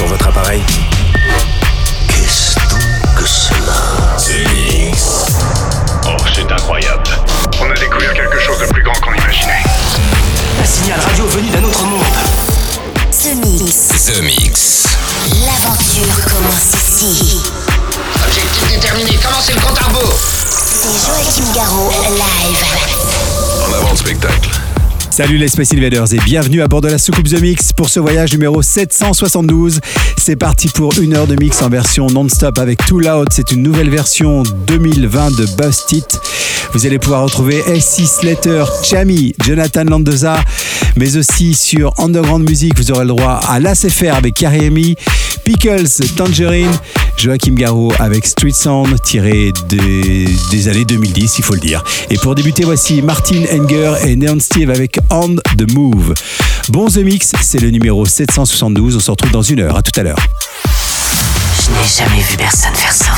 sur votre appareil. Qu'est-ce donc que cela? Oh, c'est incroyable. On a découvert quelque chose de plus grand qu'on imaginait. Un signal radio venu d'un autre monde. The Mix. The Mix. L'aventure commence ici. Objectif déterminé, commencez le compte à rebours. C'est Joachim Garraud, live. En avant le spectacle. Salut les Space Invaders et bienvenue à bord de la soucoupe The Mix pour ce voyage numéro 772. C'est parti pour une heure de mix en version non-stop avec Too Loud. C'est une nouvelle version 2020 de Busted. Vous allez pouvoir retrouver S6 Slater, Chami, Jonathan Landeza, mais aussi sur Underground Music, vous aurez le droit à l'ACFR avec Karimi, Pickles, Tangerine, Joachim Garraud avec Street Sound tiré des, des années 2010, il faut le dire. Et pour débuter, voici Martin Enger et Neon Steve avec On the Move. Bon The Mix, c'est le numéro 772. On se retrouve dans une heure. À tout à l'heure. Je n'ai jamais vu personne faire ça.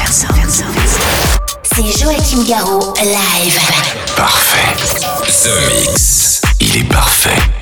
C'est Joachim Garraud, live. Parfait. The Mix. Il est parfait.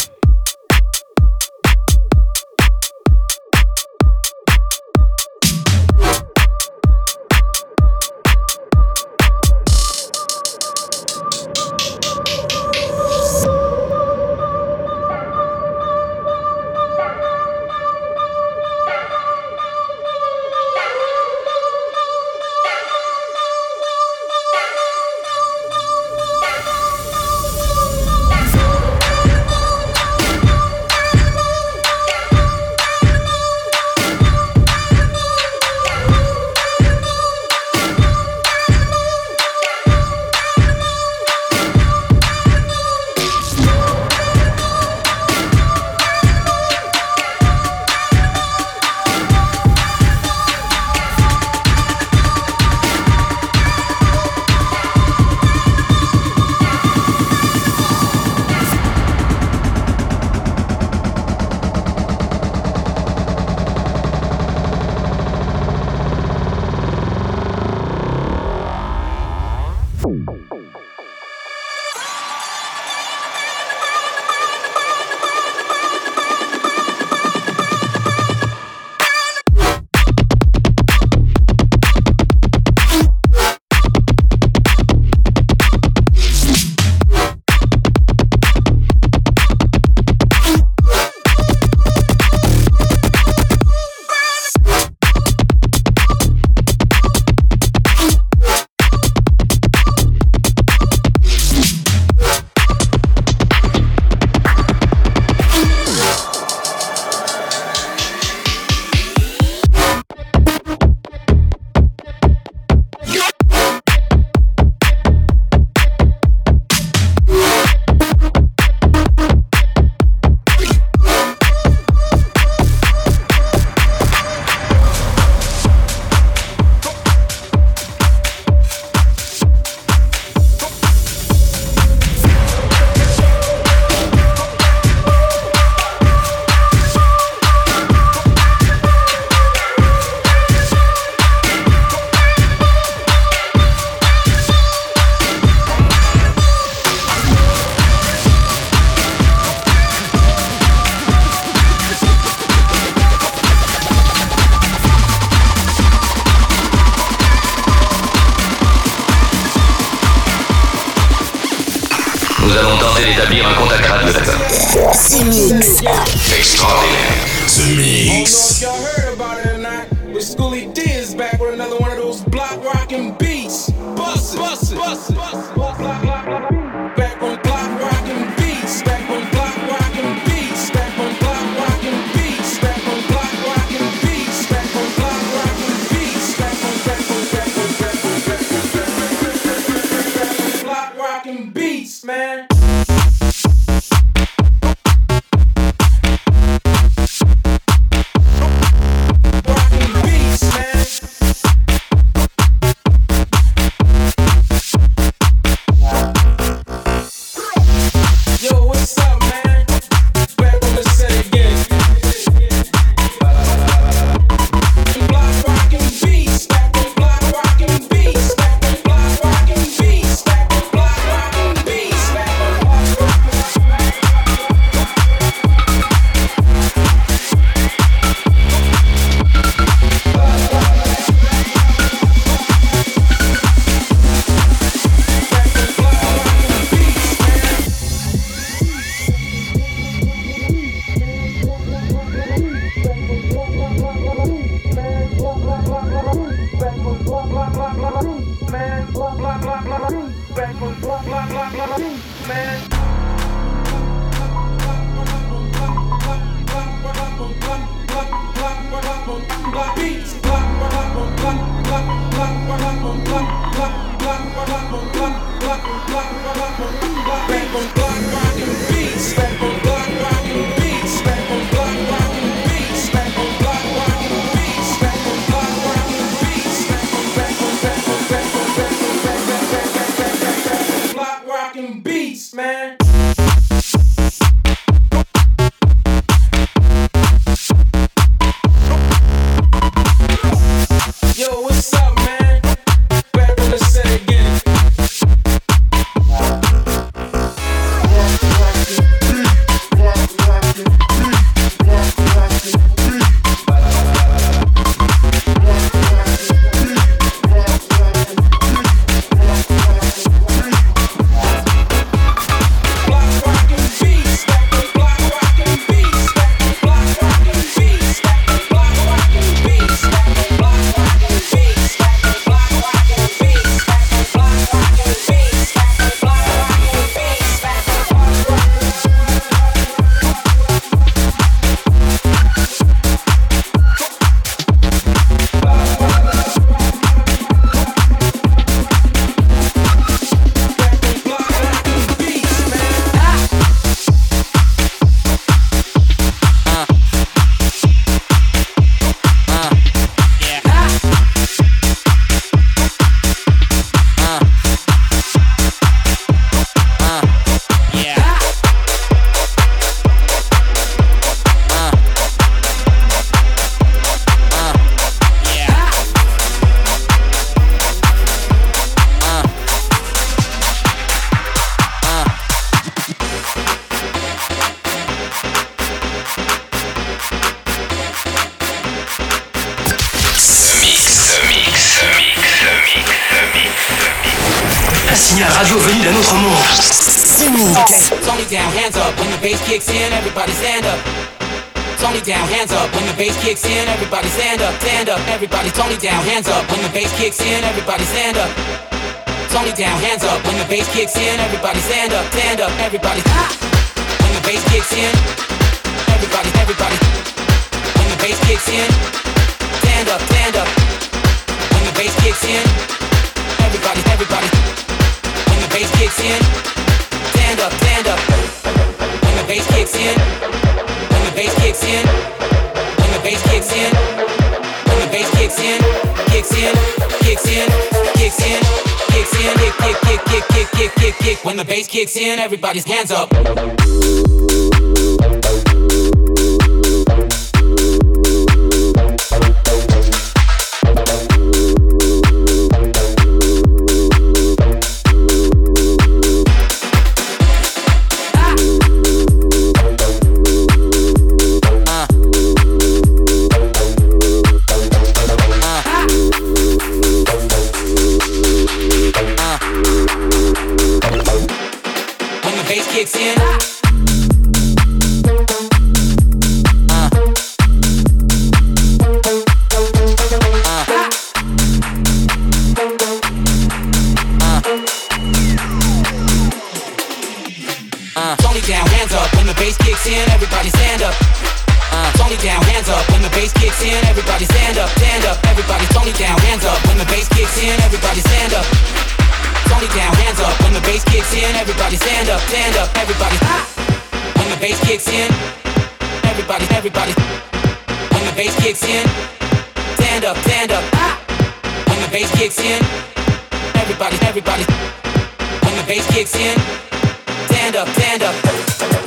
The Mix. Extraordinaire. The Mix. Y'all heard about it or not? But Schoolie D is back with another one of those block rockin' beats. Bust it, bust it, bust it, radio venu d'un autre monde. Tony down, hands up when the bass kicks in, everybody stand up. Tony down, hands up when the bass kicks in, everybody stand up, stand up, everybody. Tony down, hands up when the bass kicks in, everybody stand up. Tony down, hands up when the bass kicks in, everybody stand up, stand up, everybody. When the bass kicks in, everybody, everybody. When the bass kicks in, stand up, stand up. When the bass kicks in, everybody, everybody bass kicks in, stand up, stand up. When the bass kicks in, when the bass kicks in, when the bass kicks in, when the bass kicks in, kicks in, kicks in, kicks in, kicks in, kick, kick, kick, kick, kick, kick, kick. When the bass kicks in, everybody's hands up. Kicks in, everybody stand up. Uh, Tony down, hands up when the bass kicks in, everybody stand up, stand up, everybody. Tony down, hands up when the bass kicks in, everybody stand up. Tony down, hands up when the bass kicks in, everybody stand up, stand up, everybody. When the bass kicks in, everybody, everybody. When the bass kicks in, stand up, stand up. When the bass kicks in, everybody, everybody. When the bass kicks in, stand up, stand up.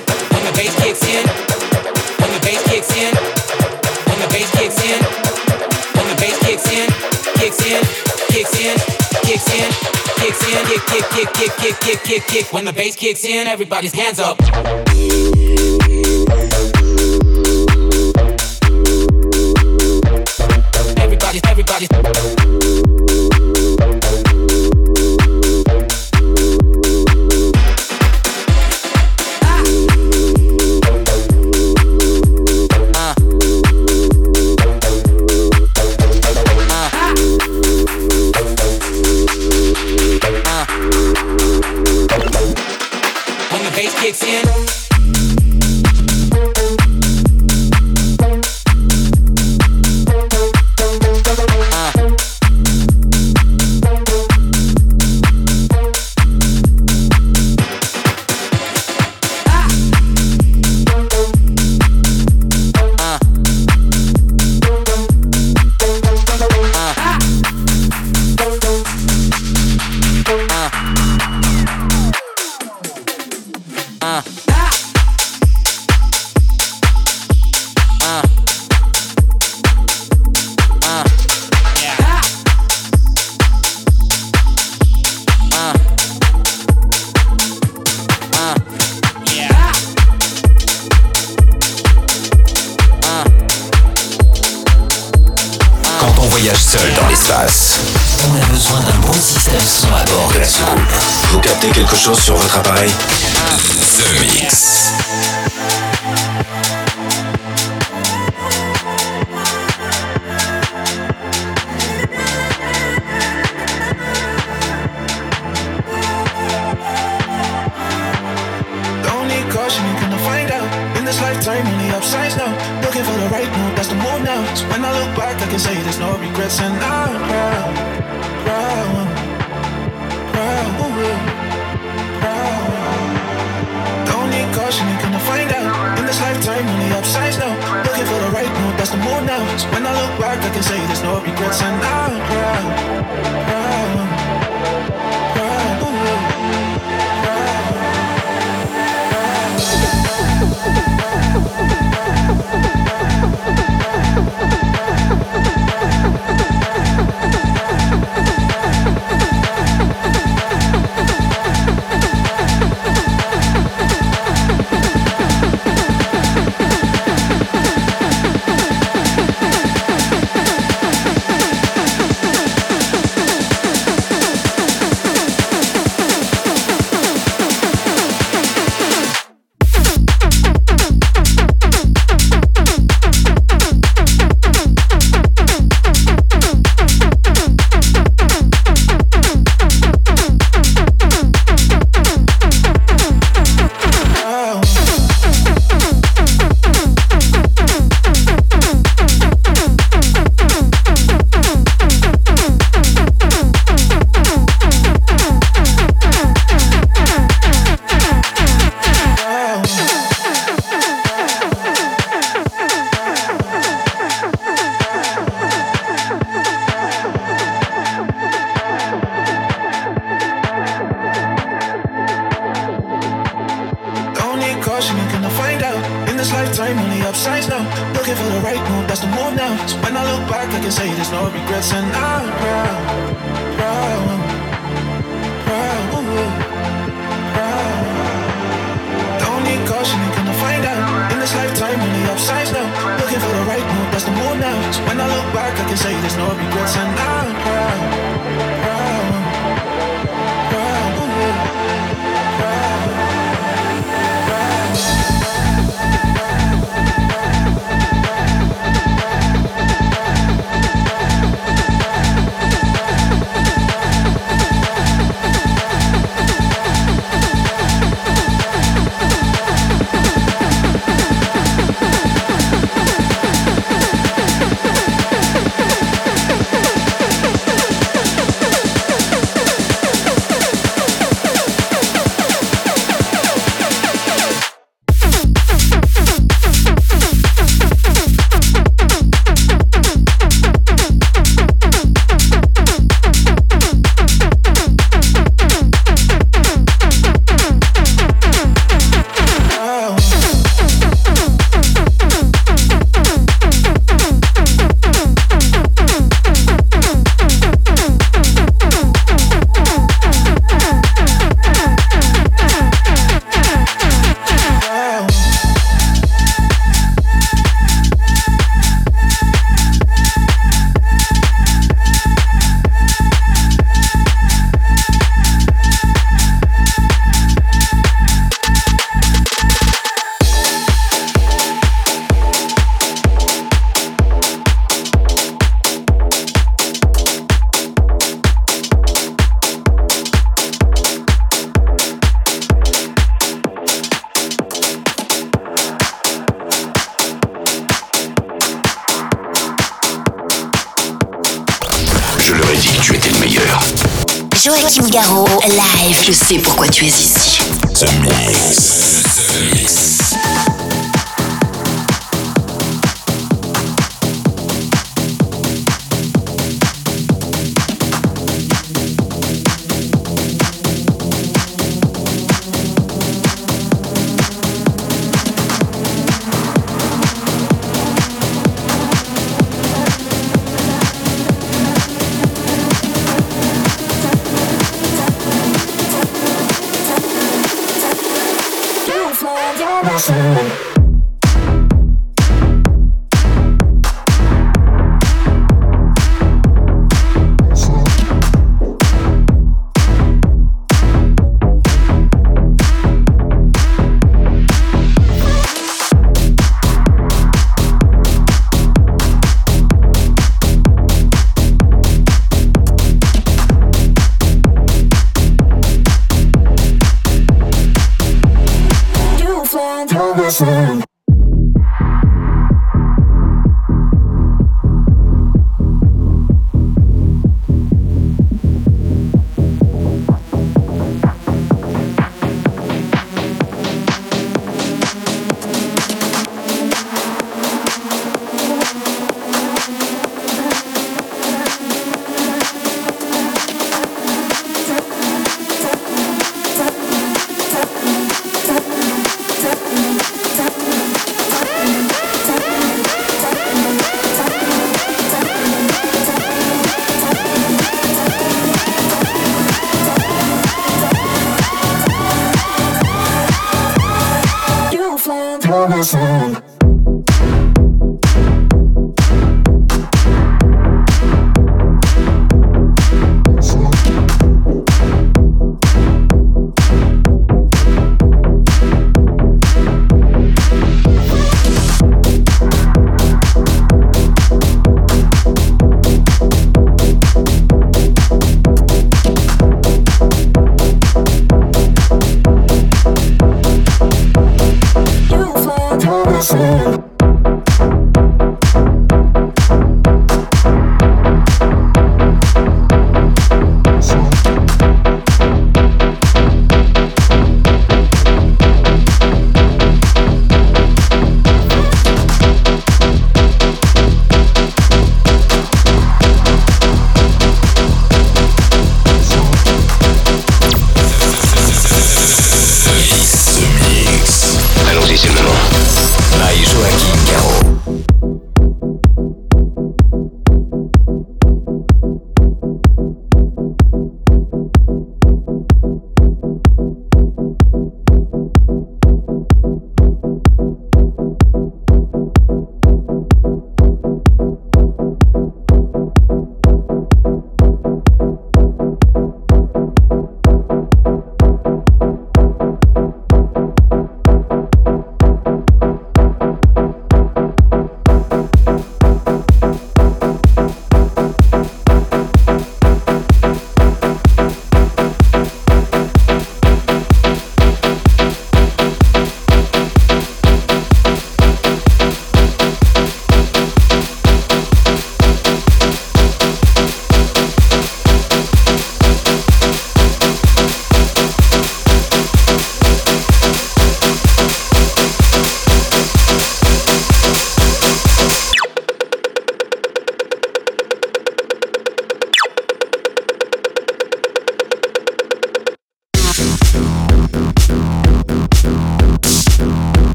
When the bass kicks in, everybody's hands up. Everybody's, everybody's. seul dans l'espace. On a besoin d'un bon système son à bord de la soucoupe. Vous captez quelque chose sur votre appareil? The Mix. tonight pourquoi tu es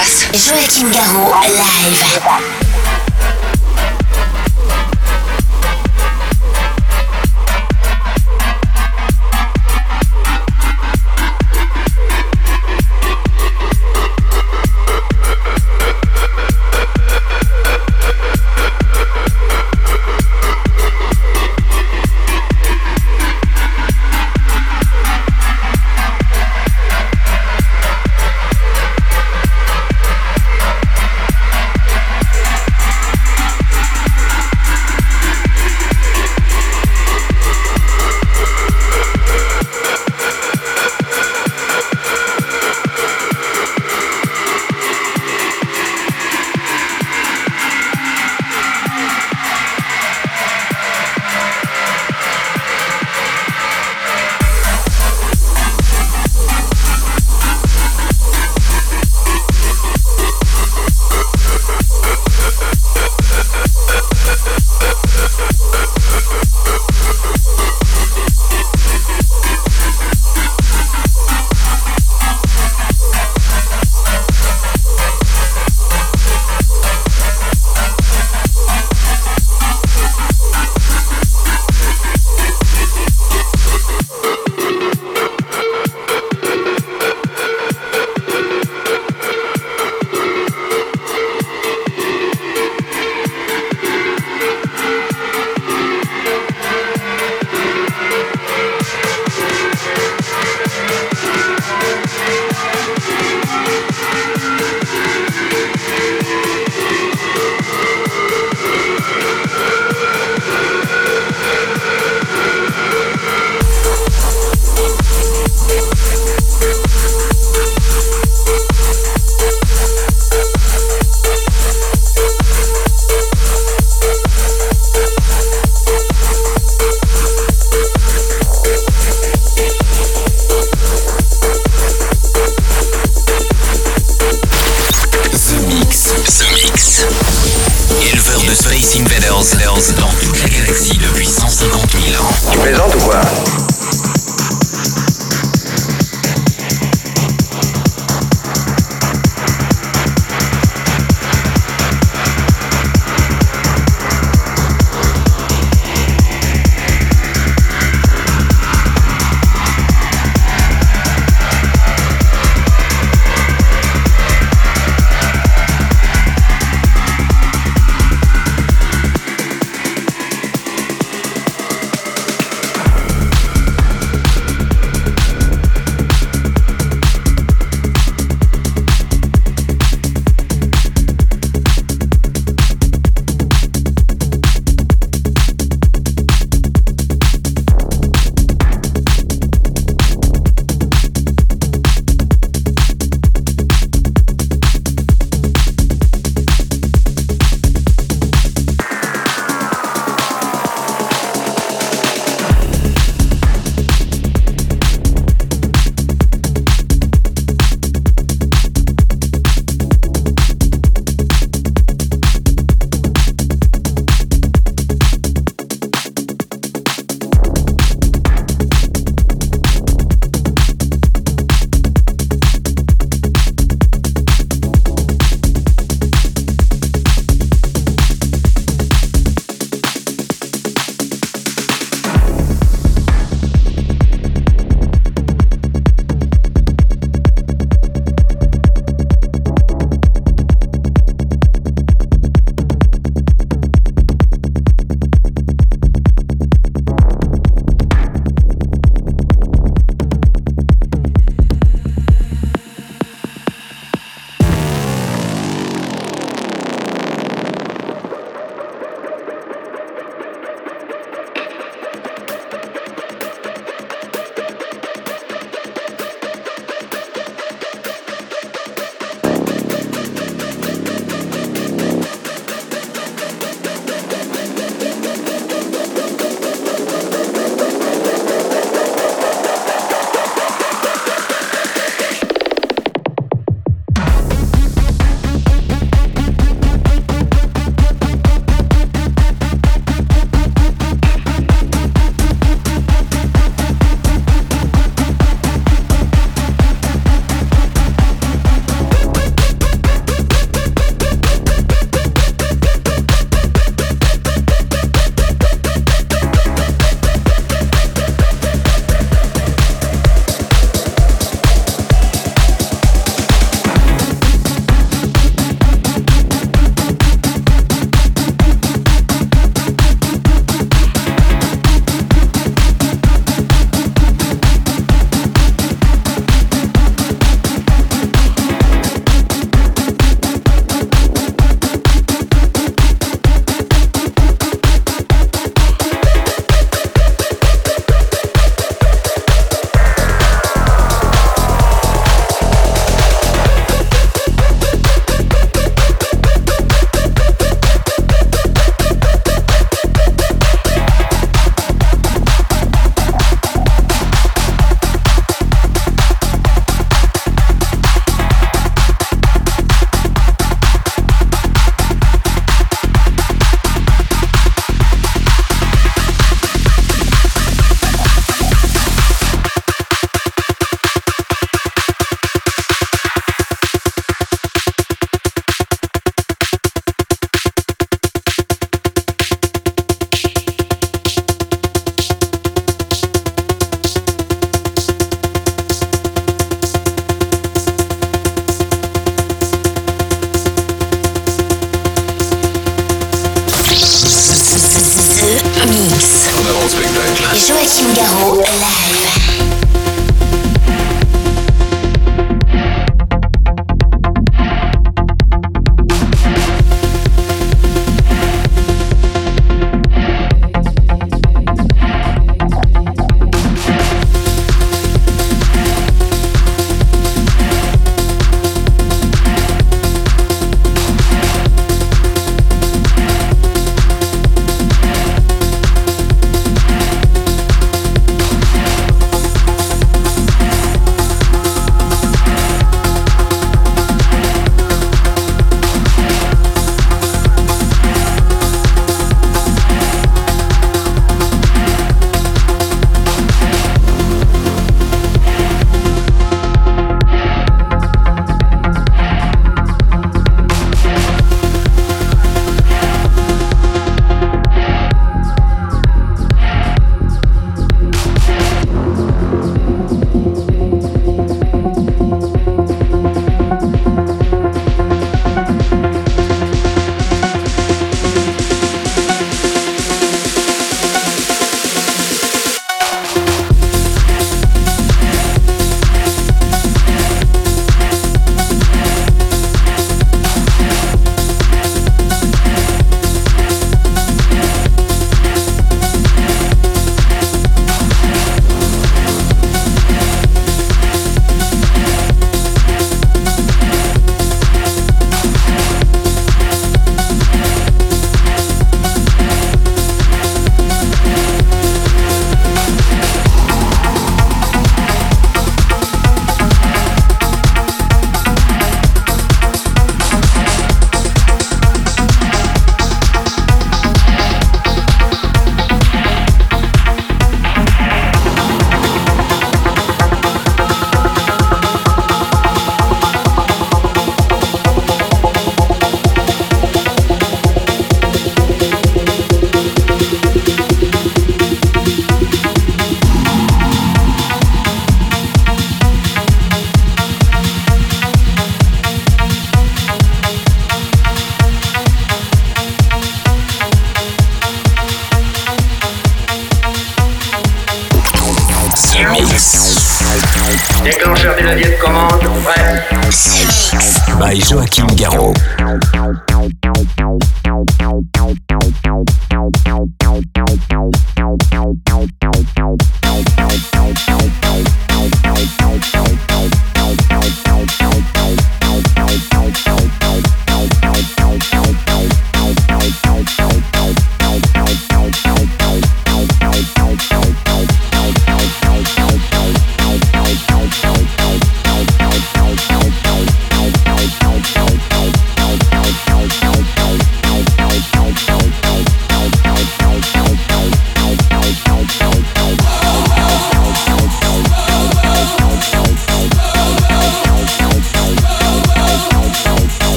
place. Joachim Garraud, live.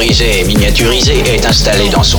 Et miniaturisé est installé dans son.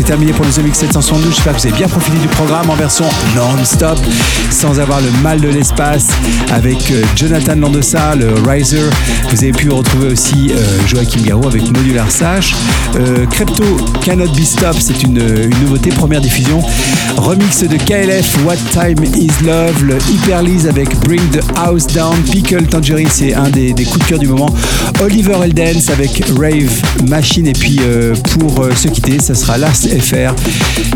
C'est terminé pour le The Mix 772. J'espère que vous avez bien profité du programme en version non-stop, sans avoir le mal de l'espace, avec euh, Jonathan Landossa, le Riser. Vous avez pu retrouver aussi euh, Joachim Garraud avec Modular Sash. Euh, Crypto Cannot Be Stop, c'est une, nouveauté, première diffusion. Remix de KLF, What Time Is Love, le Hyperlise avec Bring the House Down, Pickle Tangerine, c'est un des, coups de cœur du moment. Oliver Eldens avec Rave Machine, et puis euh, pour euh, se quitter, ça sera Last FR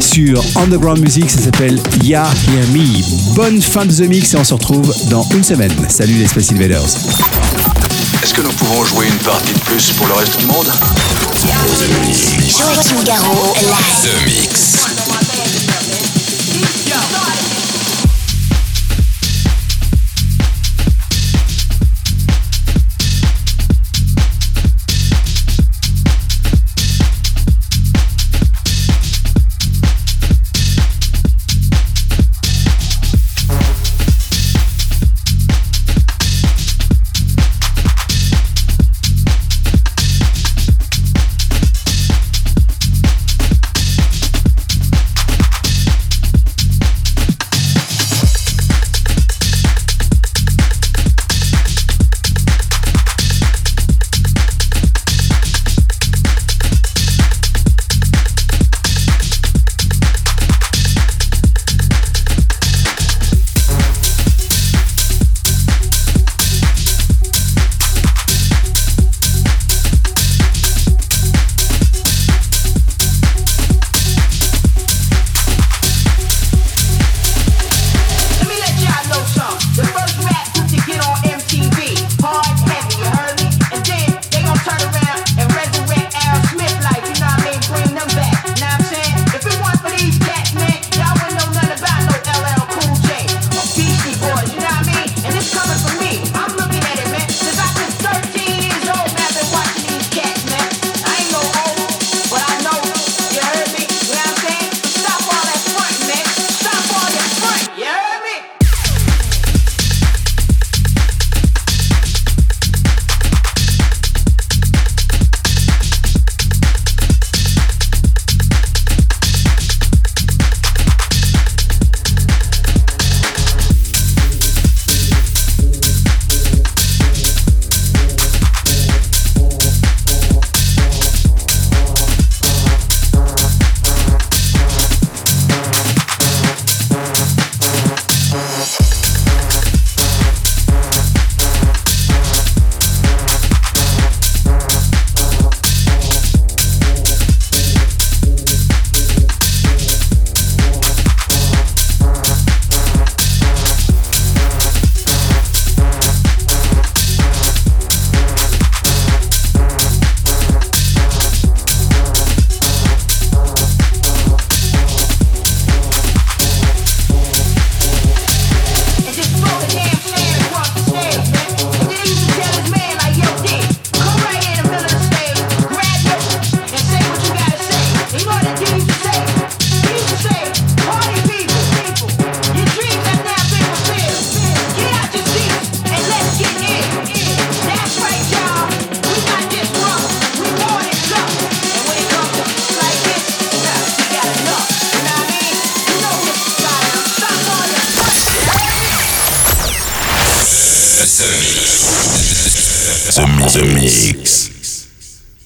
sur Underground Music, ça s'appelle Ya Hear Me. Bonne fin de The Mix et on se retrouve dans une semaine. Salut les Space Invaders. Est-ce que nous pouvons jouer une partie de plus pour le reste du monde? Joachim Garraud, live. The Mix.